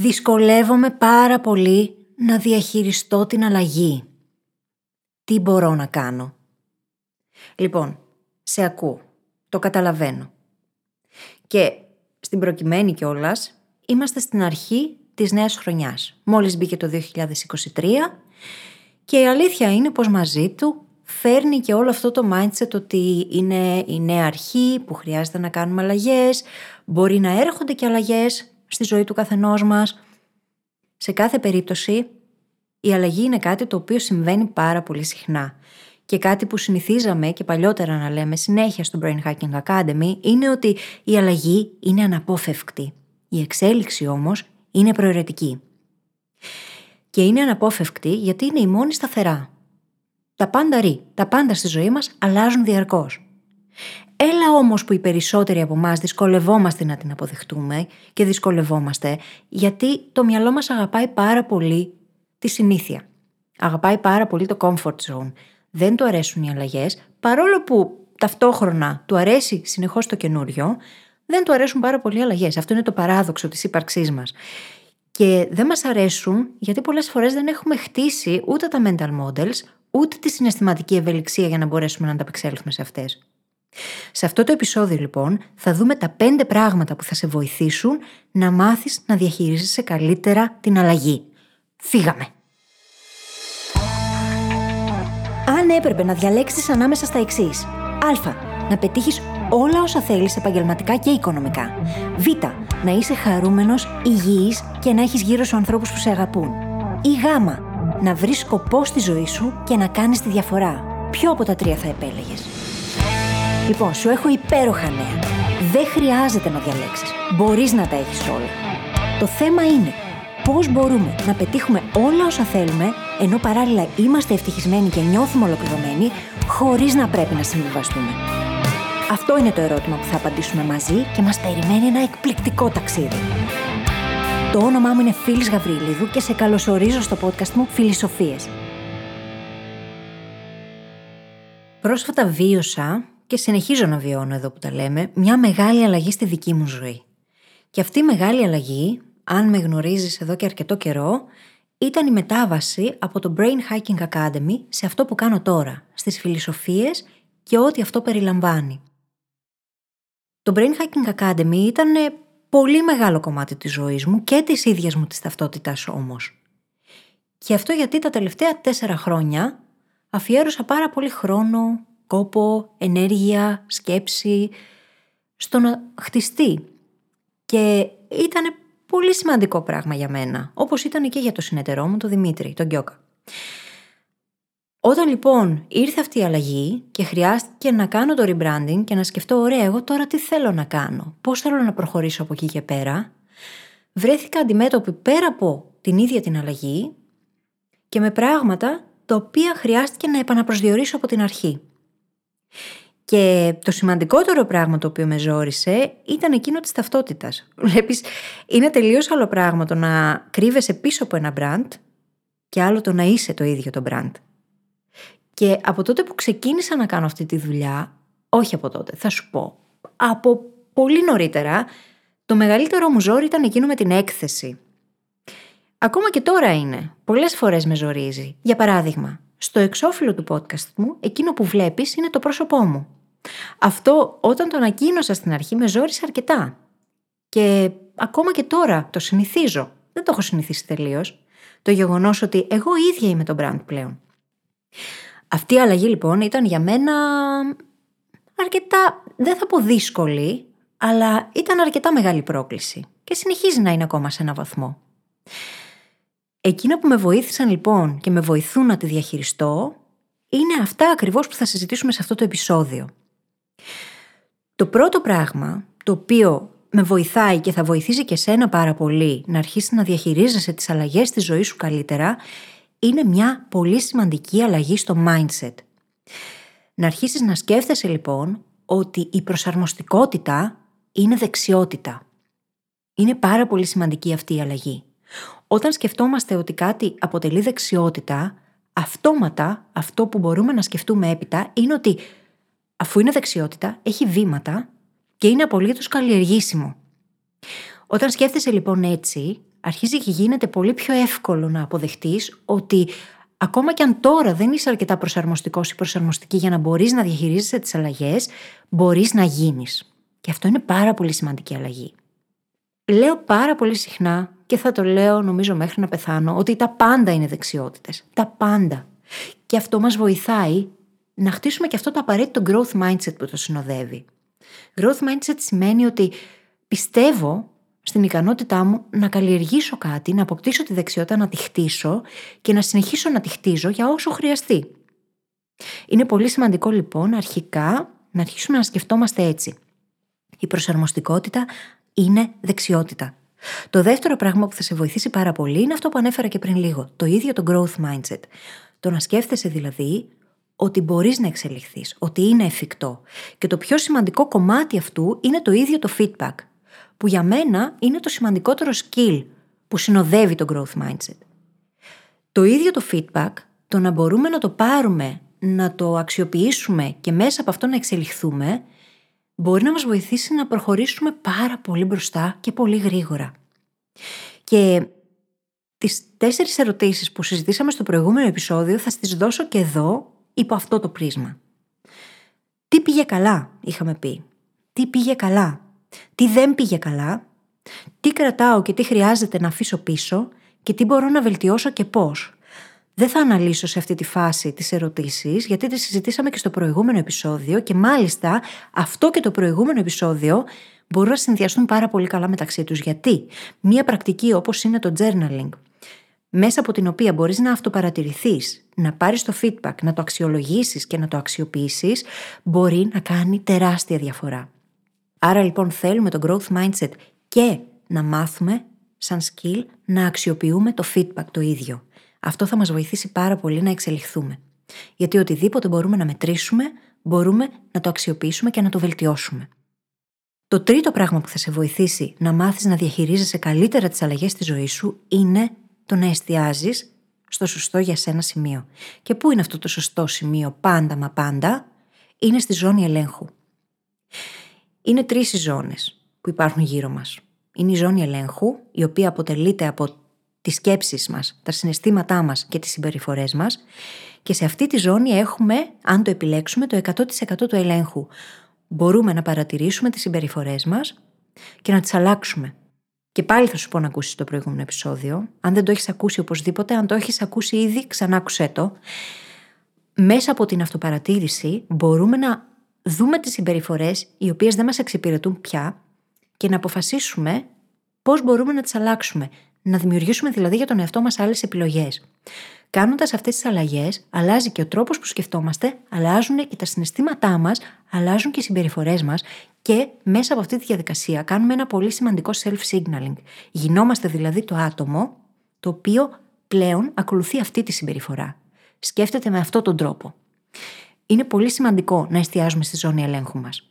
Δυσκολεύομαι πάρα πολύ να διαχειριστώ την αλλαγή. Τι μπορώ να κάνω; Λοιπόν, σε ακούω. Το καταλαβαίνω. Και στην προκειμένη κιόλας, είμαστε στην αρχή της νέας χρονιάς. Μόλις μπήκε το 2023 και η αλήθεια είναι πως μαζί του φέρνει και όλο αυτό το mindset ότι είναι η νέα αρχή που χρειάζεται να κάνουμε αλλαγές, μπορεί να έρχονται και αλλαγές στη ζωή του καθενός μας. Σε κάθε περίπτωση η αλλαγή είναι κάτι το οποίο συμβαίνει πάρα πολύ συχνά. Και κάτι που συνηθίζαμε και παλιότερα να λέμε συνέχεια στο Brain Hacking Academy είναι ότι η αλλαγή είναι αναπόφευκτη. Η εξέλιξη όμως είναι προαιρετική. Και είναι αναπόφευκτη γιατί είναι η μόνη σταθερά. Τα πάντα ρί, τα πάντα στη ζωή μας αλλάζουν διαρκώς. Έλα όμως που οι περισσότεροι από εμάς δυσκολευόμαστε να την αποδεχτούμε και δυσκολευόμαστε γιατί το μυαλό μας αγαπάει πάρα πολύ τη συνήθεια. Αγαπάει πάρα πολύ το comfort zone. Δεν του αρέσουν οι αλλαγές, παρόλο που ταυτόχρονα του αρέσει συνεχώς το καινούριο, δεν του αρέσουν πάρα πολύ οι αλλαγές. Αυτό είναι το παράδοξο της ύπαρξής μας. Και δεν μας αρέσουν γιατί πολλές φορές δεν έχουμε χτίσει ούτε τα mental models, ούτε τη συναισθηματική ευελιξία για να μπορέσουμε να ανταπεξέλθουμε σε αυτές. Σε αυτό το επεισόδιο λοιπόν θα δούμε τα πέντε πράγματα που θα σε βοηθήσουν να μάθεις να διαχειρίζεσαι καλύτερα την αλλαγή. Φύγαμε! Αν έπρεπε να διαλέξεις ανάμεσα στα εξής. Α. Να πετύχεις όλα όσα θέλεις επαγγελματικά και οικονομικά. Β. Να είσαι χαρούμενος, υγιής και να έχεις γύρω σου ανθρώπους που σε αγαπούν. Ή Γ. Να βρεις σκοπό στη ζωή σου και να κάνεις τη διαφορά. Ποιο από τα τρία θα επέλεγες; Λοιπόν, σου έχω υπέροχα νέα. Δεν χρειάζεται να διαλέξεις. Μπορείς να τα έχεις όλα. Το θέμα είναι πώς μπορούμε να πετύχουμε όλα όσα θέλουμε, ενώ παράλληλα είμαστε ευτυχισμένοι και νιώθουμε ολοκληρωμένοι, χωρίς να πρέπει να συμβιβαστούμε. Αυτό είναι το ερώτημα που θα απαντήσουμε μαζί και μας περιμένει ένα εκπληκτικό ταξίδι. Το όνομά μου είναι Φίλης Γαβρίλιδου και σε καλωσορίζω στο podcast μου Φιλισοφίες. Πρόσφατα βίωσα και συνεχίζω να βιώνω εδώ που τα λέμε μια μεγάλη αλλαγή στη δική μου ζωή. Και αυτή η μεγάλη αλλαγή αν με γνωρίζεις εδώ και αρκετό καιρό, ήταν η μετάβαση από το Brain Hacking Academy σε αυτό που κάνω τώρα, στις φιλοσοφίες και ό,τι αυτό περιλαμβάνει. Το Brain Hacking Academy ήταν πολύ μεγάλο κομμάτι της ζωής μου και της ίδιας μου της ταυτότητας όμως. Και αυτό γιατί τα τελευταία τέσσερα χρόνια αφιέρωσα πάρα πολύ χρόνο, κόπο, ενέργεια, σκέψη στο να χτιστεί. Και ήταν πολύ σημαντικό πράγμα για μένα, όπως ήταν και για το συνεταιρό μου, τον Δημήτρη, τον Γκιόκα. Όταν λοιπόν ήρθε αυτή η αλλαγή και χρειάστηκε να κάνω το rebranding και να σκεφτώ, ωραία, εγώ τώρα τι θέλω να κάνω, πώς θέλω να προχωρήσω από εκεί και πέρα, βρέθηκα αντιμέτωπη πέρα από την ίδια την αλλαγή και με πράγματα τα οποία χρειάστηκε να επαναπροσδιορίσω από την αρχή. Και το σημαντικότερο πράγμα το οποίο με ζόρισε ήταν εκείνο της ταυτότητας. Βλέπεις, είναι τελείως άλλο πράγμα το να κρύβεσαι πίσω από ένα brand και άλλο το να είσαι το ίδιο το brand. Και από τότε που ξεκίνησα να κάνω αυτή τη δουλειά, όχι από τότε, θα σου πω, από πολύ νωρίτερα, το μεγαλύτερο μου ζόρι ήταν εκείνο με την έκθεση. Ακόμα και τώρα είναι. Πολλές φορές με ζορίζει. Για παράδειγμα, στο εξώφυλλο του podcast μου, εκείνο που βλέπεις είναι το πρόσωπό μου. Αυτό όταν το ανακοίνωσα στην αρχή με ζόρισε αρκετά. Και ακόμα και τώρα το συνηθίζω. Δεν το έχω συνηθίσει τελείως. Το γεγονός ότι εγώ ίδια είμαι το brand πλέον. Αυτή η αλλαγή λοιπόν ήταν για μένα αρκετά, δεν θα πω δύσκολη, αλλά ήταν αρκετά μεγάλη πρόκληση και συνεχίζει να είναι ακόμα σε ένα βαθμό. Εκείνα που με βοήθησαν λοιπόν και με βοηθούν να τη διαχειριστώ είναι αυτά ακριβώς που θα συζητήσουμε σε αυτό το επεισόδιο. Το πρώτο πράγμα το οποίο με βοηθάει και θα βοηθήσει και σένα πάρα πολύ να αρχίσεις να διαχειρίζεσαι τις αλλαγές στη ζωή σου καλύτερα είναι μια πολύ σημαντική αλλαγή στο mindset. Να αρχίσεις να σκέφτεσαι λοιπόν ότι η προσαρμοστικότητα είναι δεξιότητα. Είναι πάρα πολύ σημαντική αυτή η αλλαγή. Όταν σκεφτόμαστε ότι κάτι αποτελεί δεξιότητα, αυτόματα αυτό που μπορούμε να σκεφτούμε έπειτα είναι ότι αφού είναι δεξιότητα, έχει βήματα και είναι απολύτως καλλιεργήσιμο. Όταν σκέφτεσαι λοιπόν έτσι, αρχίζει και γίνεται πολύ πιο εύκολο να αποδεχτείς ότι ακόμα και αν τώρα δεν είσαι αρκετά προσαρμοστικός ή προσαρμοστική για να μπορείς να διαχειρίζεσαι τις αλλαγές, μπορείς να γίνεις. Και αυτό είναι πάρα πολύ σημαντική αλλαγή. Λέω πάρα πολύ συχνά και θα το λέω νομίζω μέχρι να πεθάνω ότι τα πάντα είναι δεξιότητες. Τα πάντα. Και αυτό μας βοηθάει να χτίσουμε και αυτό το απαραίτητο growth mindset που το συνοδεύει. Growth mindset σημαίνει ότι πιστεύω στην ικανότητά μου να καλλιεργήσω κάτι, να αποκτήσω τη δεξιότητα να τη χτίσω και να συνεχίσω να τη χτίζω για όσο χρειαστεί. Είναι πολύ σημαντικό λοιπόν αρχικά να αρχίσουμε να σκεφτόμαστε έτσι. Η προσαρμοστικότητα είναι δεξιότητα. Το δεύτερο πράγμα που θα σε βοηθήσει πάρα πολύ είναι αυτό που ανέφερα και πριν λίγο. Το ίδιο το growth mindset. Το να σκέφτεσαι δηλαδή ότι μπορείς να εξελιχθείς, ότι είναι εφικτό. Και το πιο σημαντικό κομμάτι αυτού είναι το ίδιο το feedback, που για μένα είναι το σημαντικότερο skill που συνοδεύει το growth mindset. Το ίδιο το feedback, το να μπορούμε να το πάρουμε, να το αξιοποιήσουμε και μέσα από αυτό να εξελιχθούμε, μπορεί να μας βοηθήσει να προχωρήσουμε πάρα πολύ μπροστά και πολύ γρήγορα. Και τις τέσσερις ερωτήσεις που συζητήσαμε στο προηγούμενο επεισόδιο θα στις δώσω και εδώ υπό αυτό το πρίσμα. Τι πήγε καλά, είχαμε πει. Τι πήγε καλά. Τι δεν πήγε καλά. Τι κρατάω και τι χρειάζεται να αφήσω πίσω και τι μπορώ να βελτιώσω και πώς. Δεν θα αναλύσω σε αυτή τη φάση τις ερωτήσεις γιατί τις συζητήσαμε και στο προηγούμενο επεισόδιο και μάλιστα αυτό και το προηγούμενο επεισόδιο μπορούν να συνδυαστούν πάρα πολύ καλά μεταξύ τους. Γιατί; Μία πρακτική όπως είναι το journaling μέσα από την οποία μπορείς να αυτοπαρατηρηθείς, να πάρεις το feedback, να το αξιολογήσεις και να το αξιοποιήσεις, μπορεί να κάνει τεράστια διαφορά. Άρα λοιπόν θέλουμε το growth mindset και να μάθουμε σαν skill να αξιοποιούμε το feedback το ίδιο. Αυτό θα μας βοηθήσει πάρα πολύ να εξελιχθούμε. Γιατί οτιδήποτε μπορούμε να μετρήσουμε, μπορούμε να το αξιοποιήσουμε και να το βελτιώσουμε. Το τρίτο πράγμα που θα σε βοηθήσει να μάθεις να διαχειρίζεσαι καλύτερα τις αλλαγές στη ζωή σου είναι το να εστιάζεις στο σωστό για σένα σημείο. Και πού είναι αυτό το σωστό σημείο πάντα μα πάντα, είναι στη ζώνη ελέγχου. Είναι τρεις οι ζώνες που υπάρχουν γύρω μας. Είναι η ζώνη ελέγχου, η οποία αποτελείται από τις σκέψεις μας, τα συναισθήματά μας και τις συμπεριφορές μας. Και σε αυτή τη ζώνη έχουμε, αν το επιλέξουμε, το 100% του ελέγχου. Μπορούμε να παρατηρήσουμε τις συμπεριφορές μας και να τις αλλάξουμε. Και πάλι θα σου πω να ακούσεις το προηγούμενο επεισόδιο. Αν δεν το έχεις ακούσει οπωσδήποτε, αν το έχεις ακούσει ήδη, ξανά άκουσέ το. Μέσα από την αυτοπαρατήρηση μπορούμε να δούμε τις συμπεριφορές οι οποίες δεν μας εξυπηρετούν πια και να αποφασίσουμε πώς μπορούμε να τις αλλάξουμε. Να δημιουργήσουμε δηλαδή για τον εαυτό μας άλλες επιλογές. Κάνοντας αυτές τις αλλαγές, αλλάζει και ο τρόπος που σκεφτόμαστε, αλλάζουν και τα συναισθήματά μας, αλλάζουν και οι συμπεριφορές μας και μέσα από αυτή τη διαδικασία κάνουμε ένα πολύ σημαντικό self-signaling. Γινόμαστε δηλαδή το άτομο το οποίο πλέον ακολουθεί αυτή τη συμπεριφορά. Σκέφτεται με αυτόν τον τρόπο. Είναι πολύ σημαντικό να εστιάζουμε στη ζώνη ελέγχου μας.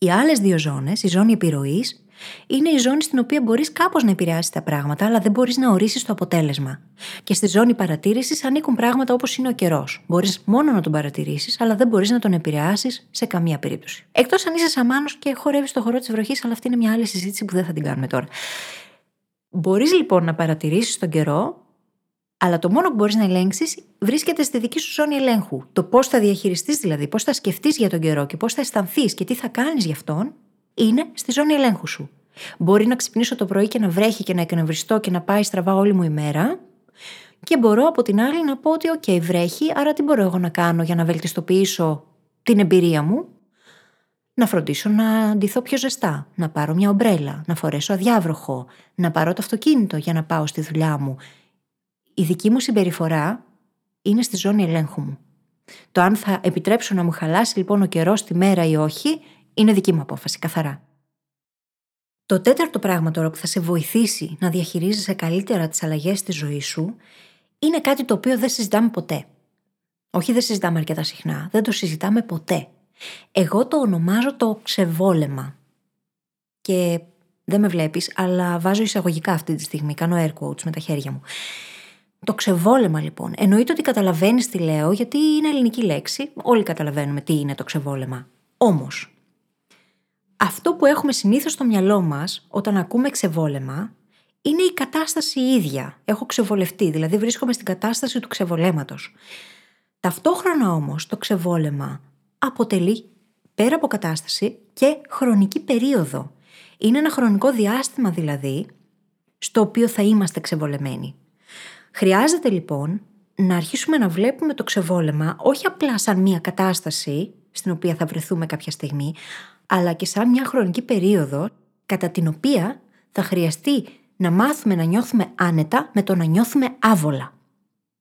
Οι άλλες δύο ζώνες, η ζώνη επιρροής, είναι η ζώνη στην οποία μπορείς κάπως να επηρεάσεις τα πράγματα, αλλά δεν μπορείς να ορίσεις το αποτέλεσμα. Και στη ζώνη παρατήρησης ανήκουν πράγματα όπως είναι ο καιρός. Μπορείς μόνο να τον παρατηρήσεις, αλλά δεν μπορείς να τον επηρεάσεις σε καμία περίπτωση. Εκτός αν είσαι σαμάνο και χορεύεις στο χώρο της βροχής, αλλά αυτή είναι μια άλλη συζήτηση που δεν θα την κάνουμε τώρα. Μπορείς λοιπόν να παρατηρήσεις τον καιρό, αλλά το μόνο που μπορείς να ελέγξεις βρίσκεται στη δική σου ζώνη ελέγχου. Το πώς θα διαχειριστείς δηλαδή, πώς θα σκεφτείς για τον καιρό και πώς θα αισθανθείς και τι θα κάνεις γι' αυτόν, είναι στη ζώνη ελέγχου σου. Μπορεί να ξυπνήσω το πρωί και να βρέχει και να εκνευριστώ και να πάει στραβά όλη μου η μέρα. Και μπορώ από την άλλη να πω ότι, OK, βρέχει, άρα τι μπορώ εγώ να κάνω για να βελτιστοποιήσω την εμπειρία μου; Να φροντίσω να ντυθώ πιο ζεστά, να πάρω μια ομπρέλα, να φορέσω αδιάβροχο, να πάρω το αυτοκίνητο για να πάω στη δουλειά μου. Η δική μου συμπεριφορά είναι στη ζώνη ελέγχου μου. Το αν θα επιτρέψω να μου χαλάσει λοιπόν ο καιρός τη μέρα ή όχι, είναι δική μου απόφαση, καθαρά. Το τέταρτο πράγμα τώρα που θα σε βοηθήσει να διαχειρίζεσαι καλύτερα τις αλλαγές στη ζωή σου είναι κάτι το οποίο δεν συζητάμε ποτέ. Όχι, δεν συζητάμε αρκετά συχνά, δεν το συζητάμε ποτέ. Εγώ το ονομάζω το ξεβόλεμα. Και δεν με βλέπεις, αλλά βάζω εισαγωγικά αυτή τη στιγμή, κάνω air quotes με τα χέρια μου. Το ξεβόλεμα λοιπόν. Εννοείται ότι καταλαβαίνεις τι λέω, γιατί είναι ελληνική λέξη. Όλοι καταλαβαίνουμε τι είναι το ξεβόλεμα. Όμως, αυτό που έχουμε συνήθως στο μυαλό μας όταν ακούμε ξεβόλεμα είναι η κατάσταση η ίδια. Έχω ξεβολευτεί, δηλαδή βρίσκομαι στην κατάσταση του ξεβολέματος. Ταυτόχρονα όμως το ξεβόλεμα αποτελεί πέρα από κατάσταση και χρονική περίοδο. Είναι ένα χρονικό διάστημα δηλαδή στο οποίο θα είμαστε ξεβολεμένοι. Χρειάζεται λοιπόν να αρχίσουμε να βλέπουμε το ξεβόλεμα όχι απλά σαν μια κατάσταση στην οποία θα βρεθούμε κάποια στιγμή, αλλά και σαν μια χρονική περίοδο κατά την οποία θα χρειαστεί να μάθουμε να νιώθουμε άνετα με το να νιώθουμε άβολα.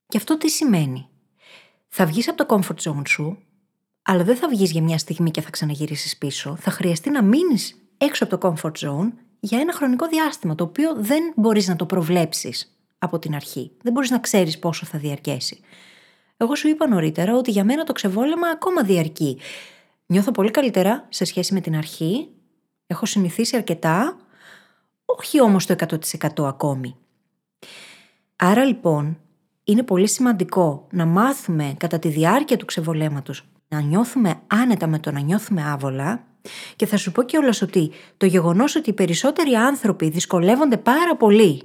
Και αυτό τι σημαίνει; Θα βγεις από το comfort zone σου, αλλά δεν θα βγεις για μια στιγμή και θα ξαναγυρίσεις πίσω. Θα χρειαστεί να μείνεις έξω από το comfort zone για ένα χρονικό διάστημα, το οποίο δεν μπορείς να το προβλέψεις από την αρχή. Δεν μπορείς να ξέρεις πόσο θα διαρκέσει. Εγώ σου είπα νωρίτερα ότι για μένα το ξεβόλεμα ακόμα διαρκεί. Νιώθω πολύ καλύτερα σε σχέση με την αρχή. Έχω συνηθίσει αρκετά, όχι όμως το 100% ακόμη. Άρα λοιπόν είναι πολύ σημαντικό να μάθουμε κατά τη διάρκεια του ξεβολέματος να νιώθουμε άνετα με το να νιώθουμε άβολα και θα σου πω κιόλας ότι το γεγονός ότι οι περισσότεροι άνθρωποι δυσκολεύονται πάρα πολύ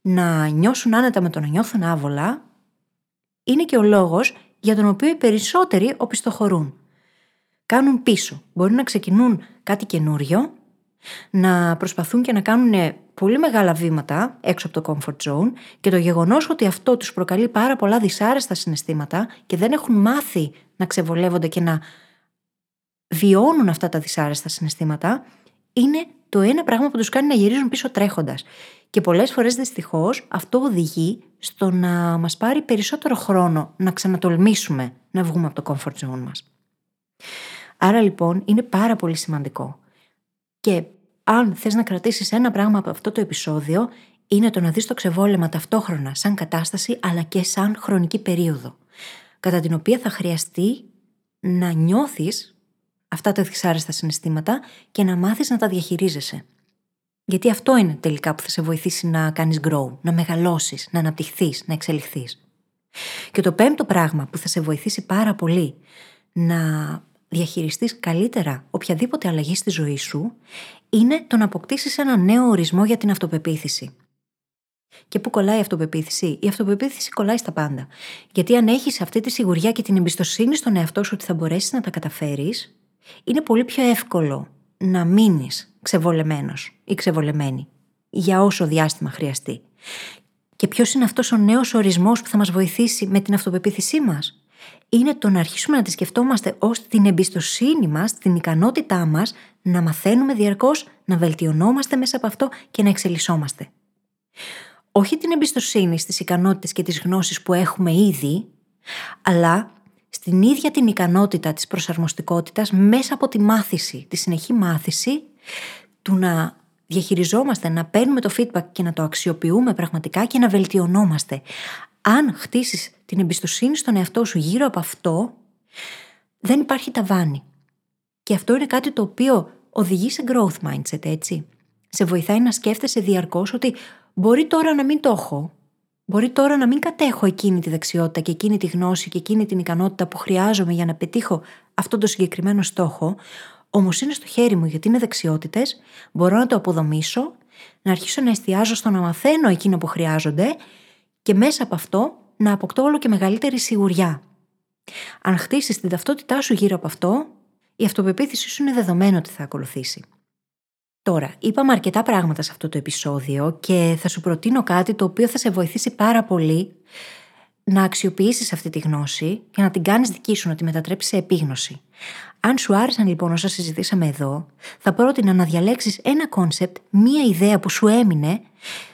να νιώσουν άνετα με το να νιώθουν άβολα είναι και ο λόγος για τον οποίο οι περισσότεροι οπισθοχωρούν. Κάνουν πίσω. Μπορεί να ξεκινούν κάτι καινούριο, να προσπαθούν και να κάνουν πολύ μεγάλα βήματα έξω από το comfort zone και το γεγονός ότι αυτό τους προκαλεί πάρα πολλά δυσάρεστα συναισθήματα και δεν έχουν μάθει να ξεβολεύονται και να βιώνουν αυτά τα δυσάρεστα συναισθήματα είναι το ένα πράγμα που τους κάνει να γυρίζουν πίσω τρέχοντας. Και πολλές φορές δυστυχώς αυτό οδηγεί στο να μας πάρει περισσότερο χρόνο να ξανατολμήσουμε να βγούμε από το comfort zone μας. Άρα λοιπόν είναι πάρα πολύ σημαντικό. Και αν θες να κρατήσεις ένα πράγμα από αυτό το επεισόδιο, είναι το να δεις το ξεβόλεμα ταυτόχρονα σαν κατάσταση αλλά και σαν χρονική περίοδο, κατά την οποία θα χρειαστεί να νιώθεις αυτά τα δυσάρεστα συναισθήματα και να μάθεις να τα διαχειρίζεσαι. Γιατί αυτό είναι τελικά που θα σε βοηθήσει να κάνεις grow, να μεγαλώσεις, να αναπτυχθείς, να εξελιχθείς. Και το πέμπτο πράγμα που θα σε βοηθήσει πάρα πολύ να διαχειριστείς καλύτερα οποιαδήποτε αλλαγή στη ζωή σου είναι το να αποκτήσεις ένα νέο ορισμό για την αυτοπεποίθηση. Και πού κολλάει η αυτοπεποίθηση; Η αυτοπεποίθηση κολλάει στα πάντα. Γιατί αν έχεις αυτή τη σιγουριά και την εμπιστοσύνη στον εαυτό σου ότι θα μπορέσεις να τα καταφέρεις, είναι πολύ πιο εύκολο να μείνεις ξεβολεμένος ή ξεβολεμένη για όσο διάστημα χρειαστεί. Και ποιος είναι αυτός ο νέος ορισμός που θα μας βοηθήσει με την αυτοπεποίθησή μας, είναι το να αρχίσουμε να τη σκεφτόμαστε ως την εμπιστοσύνη μας, την ικανότητά μας να μαθαίνουμε διαρκώς, να βελτιωνόμαστε μέσα από αυτό και να εξελισσόμαστε. Όχι την εμπιστοσύνη στις ικανότητες και τις γνώσεις που έχουμε ήδη, αλλά στην ίδια την ικανότητα της προσαρμοστικότητας μέσα από τη μάθηση, τη συνεχή μάθηση του να διαχειριζόμαστε, να παίρνουμε το feedback και να το αξιοποιούμε πραγματικά και να βελτιωνόμαστε. Αν χτίσεις την εμπιστοσύνη στον εαυτό σου γύρω από αυτό, δεν υπάρχει ταβάνι. Και αυτό είναι κάτι το οποίο οδηγεί σε growth mindset, έτσι. Σε βοηθάει να σκέφτεσαι διαρκώς ότι μπορεί τώρα να μην το έχω, Μπορεί τώρα να μην κατέχω εκείνη τη δεξιότητα και εκείνη τη γνώση και εκείνη την ικανότητα που χρειάζομαι για να πετύχω αυτό το συγκεκριμένο στόχο, όμως είναι στο χέρι μου γιατί είναι δεξιότητες, μπορώ να το αποδομήσω, να αρχίσω να εστιάζω στο να μαθαίνω εκείνο που χρειάζονται και μέσα από αυτό να αποκτώ όλο και μεγαλύτερη σιγουριά. Αν χτίσεις την ταυτότητά σου γύρω από αυτό, η αυτοπεποίθησή σου είναι δεδομένο ότι θα ακολουθήσει. Τώρα, είπαμε αρκετά πράγματα σε αυτό το επεισόδιο και θα σου προτείνω κάτι το οποίο θα σε βοηθήσει πάρα πολύ να αξιοποιήσεις αυτή τη γνώση και να την κάνεις δική σου, να τη μετατρέψεις σε επίγνωση. Αν σου άρεσαν λοιπόν όσα συζητήσαμε εδώ, θα πρότεινα να διαλέξεις ένα concept, μία ιδέα που σου έμεινε,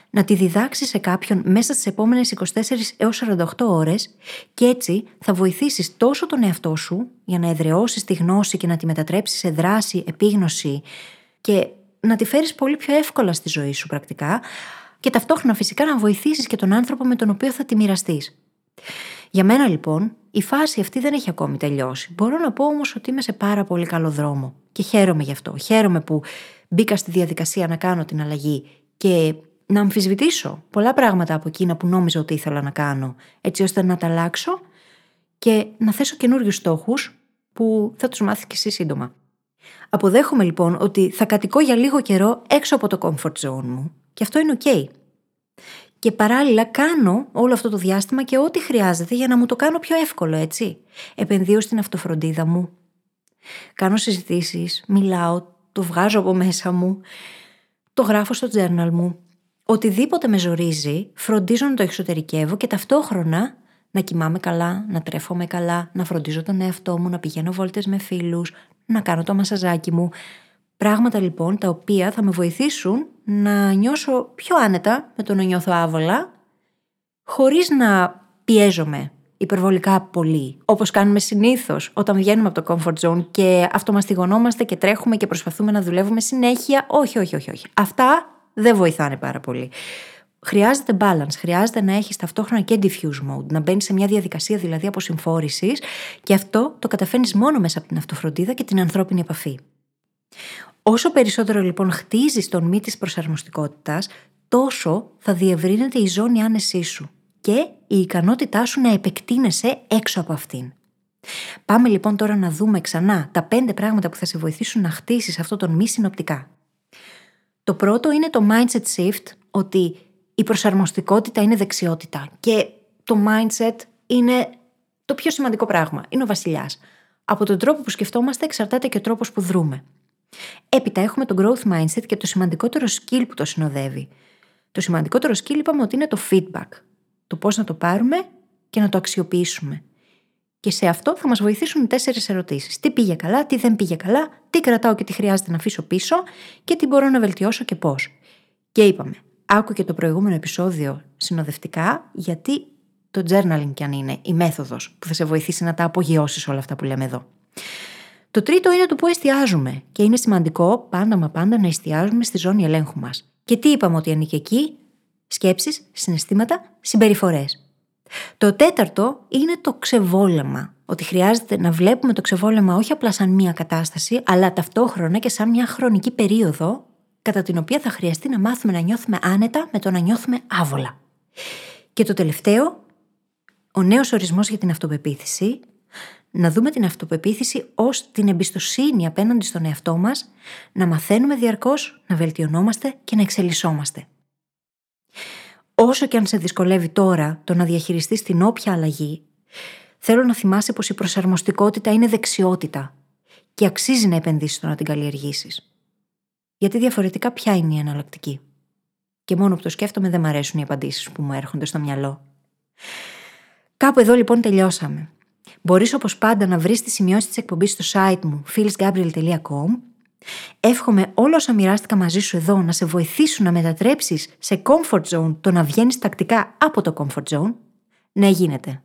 να τη διδάξεις σε κάποιον μέσα στις επόμενες 24 έως 48 ώρες και έτσι θα βοηθήσεις τόσο τον εαυτό σου για να εδραιώσεις τη γνώση και να τη μετατρέψεις σε δράση, επίγνωση και να τη φέρεις πολύ πιο εύκολα στη ζωή σου πρακτικά και ταυτόχρονα φυσικά να βοηθήσεις και τον άνθρωπο με τον οποίο θα τη μοιραστείς. Για μένα λοιπόν η φάση αυτή δεν έχει ακόμη τελειώσει. Μπορώ να πω όμως ότι είμαι σε πάρα πολύ καλό δρόμο και χαίρομαι γι' αυτό. Χαίρομαι που μπήκα στη διαδικασία να κάνω την αλλαγή και να αμφισβητήσω πολλά πράγματα από εκείνα που νόμιζα ότι ήθελα να κάνω, έτσι ώστε να τα αλλάξω και να θέσω καινούριους στόχους που θα τους μάθεις και εσύ σύντομα. Αποδέχομαι λοιπόν ότι θα κατοικώ για λίγο καιρό έξω από το comfort zone μου. Και αυτό είναι ok. Και παράλληλα κάνω όλο αυτό το διάστημα και ό,τι χρειάζεται για να μου το κάνω πιο εύκολο, έτσι. Επενδύω στην αυτοφροντίδα μου. Κάνω συζητήσεις, μιλάω, το βγάζω από μέσα μου, το γράφω στο journal μου. Οτιδήποτε με ζορίζει, φροντίζω να το εξωτερικεύω και ταυτόχρονα να κοιμάμαι καλά, να τρέφομαι καλά, να φροντίζω τον εαυτό μου, να πηγαίνω βόλτες με φίλους, να κάνω το μασαζάκι μου. Πράγματα λοιπόν τα οποία θα με βοηθήσουν να νιώσω πιο άνετα με το να νιώθω άβολα, χωρίς να πιέζομαι υπερβολικά πολύ, όπως κάνουμε συνήθως όταν βγαίνουμε από το comfort zone και αυτομαστιγωνόμαστε και τρέχουμε και προσπαθούμε να δουλεύουμε συνέχεια. Όχι, όχι, όχι, όχι. Αυτά δεν βοηθάνε πάρα πολύ. Χρειάζεται balance, χρειάζεται να έχεις ταυτόχρονα και diffuse mode, να μπαίνεις σε μια διαδικασία δηλαδή αποσυμφόρησης και αυτό το καταφέρνεις μόνο μέσα από την αυτοφροντίδα και την ανθρώπινη επαφή. Όσο περισσότερο λοιπόν χτίζεις τον μη της προσαρμοστικότητας, τόσο θα διευρύνεται η ζώνη άνεσής σου και η ικανότητά σου να επεκτείνεσαι έξω από αυτήν. Πάμε λοιπόν τώρα να δούμε ξανά τα πέντε πράγματα που θα σε βοηθήσουν να χτίσεις αυτό τον μη συνοπτικά. Το πρώτο είναι το mindset shift, ότι η προσαρμοστικότητα είναι δεξιότητα και το mindset είναι το πιο σημαντικό πράγμα. Είναι ο βασιλιάς. Από τον τρόπο που σκεφτόμαστε εξαρτάται και ο τρόπος που δρούμε. Έπειτα έχουμε το growth mindset και το σημαντικότερο skill που το συνοδεύει. Το σημαντικότερο skill είπαμε ότι είναι το feedback. Το πώς να το πάρουμε και να το αξιοποιήσουμε. Και σε αυτό θα μας βοηθήσουν τέσσερις ερωτήσεις. Τι πήγε καλά, τι δεν πήγε καλά, τι κρατάω και τι χρειάζεται να αφήσω πίσω και τι μπορώ να βελτιώσω και πώς. Και είπαμε, άκου και το προηγούμενο επεισόδιο συνοδευτικά, γιατί το journaling κι αν είναι η μέθοδος που θα σε βοηθήσει να τα απογειώσεις όλα αυτά που λέμε εδώ. Το τρίτο είναι το που εστιάζουμε και είναι σημαντικό πάντα μα πάντα να εστιάζουμε στη ζώνη ελέγχου μας. Και τι είπαμε ότι ανήκει εκεί, σκέψεις, συναισθήματα, συμπεριφορές. Το τέταρτο είναι το ξεβόλεμα. Ότι χρειάζεται να βλέπουμε το ξεβόλεμα όχι απλά σαν μία κατάσταση, αλλά ταυτόχρονα και σαν μια χρονική περίοδο κατά την οποία θα χρειαστεί να μάθουμε να νιώθουμε άνετα με το να νιώθουμε άβολα. Και το τελευταίο, ο νέος ορισμός για την αυτοπεποίθηση, να δούμε την αυτοπεποίθηση ως την εμπιστοσύνη απέναντι στον εαυτό μας, να μαθαίνουμε διαρκώς, να βελτιωνόμαστε και να εξελισσόμαστε. Όσο και αν σε δυσκολεύει τώρα το να διαχειριστείς την όποια αλλαγή, θέλω να θυμάσαι πως η προσαρμοστικότητα είναι δεξιότητα και αξίζει να επενδύσεις στο να την καλλιεργήσεις. Γιατί διαφορετικά ποια είναι η εναλλακτική. Και μόνο που το σκέφτομαι δεν μ' αρέσουν οι απαντήσεις που μου έρχονται στο μυαλό. Κάπου εδώ λοιπόν τελειώσαμε. Μπορείς όπως πάντα να βρεις τη σημειώσεις της εκπομπής στο site μου phyllisgabriel.com. Εύχομαι όλα όσα μοιράστηκα μαζί σου εδώ να σε βοηθήσουν να μετατρέψεις σε comfort zone το να βγαίνεις τακτικά από το comfort zone. Ναι, γίνεται.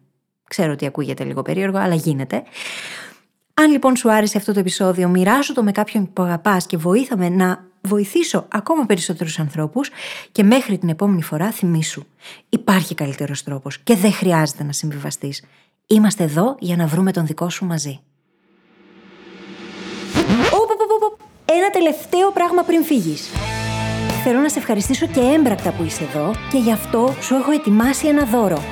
Ξέρω ότι ακούγεται λίγο περίεργο, αλλά γίνεται. Αν λοιπόν σου άρεσε αυτό το επεισόδιο, μοιράσου το με κάποιον που αγαπάς και βοήθαμε να βοηθήσω ακόμα περισσότερους ανθρώπους και μέχρι την επόμενη φορά θυμήσου. Υπάρχει καλύτερος τρόπος και δεν χρειάζεται να συμβιβαστείς. Είμαστε εδώ για να βρούμε τον δικό σου μαζί. Ένα τελευταίο πράγμα πριν φύγεις. Θέλω να σε ευχαριστήσω και έμπρακτα που είσαι εδώ και γι' αυτό σου έχω ετοιμάσει ένα δώρο.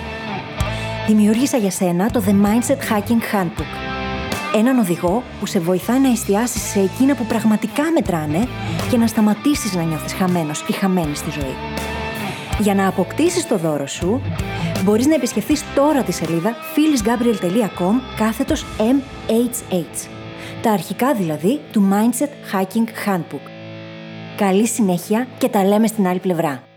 Δημιούργησα για σένα το The Mindset Hacking Handbook Έναν οδηγό που σε βοηθάει να εστιάσεις σε εκείνα που πραγματικά μετράνε και να σταματήσεις να νιώθεις χαμένος ή χαμένη στη ζωή. Για να αποκτήσεις το δώρο σου, μπορείς να επισκεφθείς τώρα τη σελίδα phyllisgabriel.com κάθετος MHH. Τα αρχικά δηλαδή του Mindset Hacking Handbook. Καλή συνέχεια και τα λέμε στην άλλη πλευρά.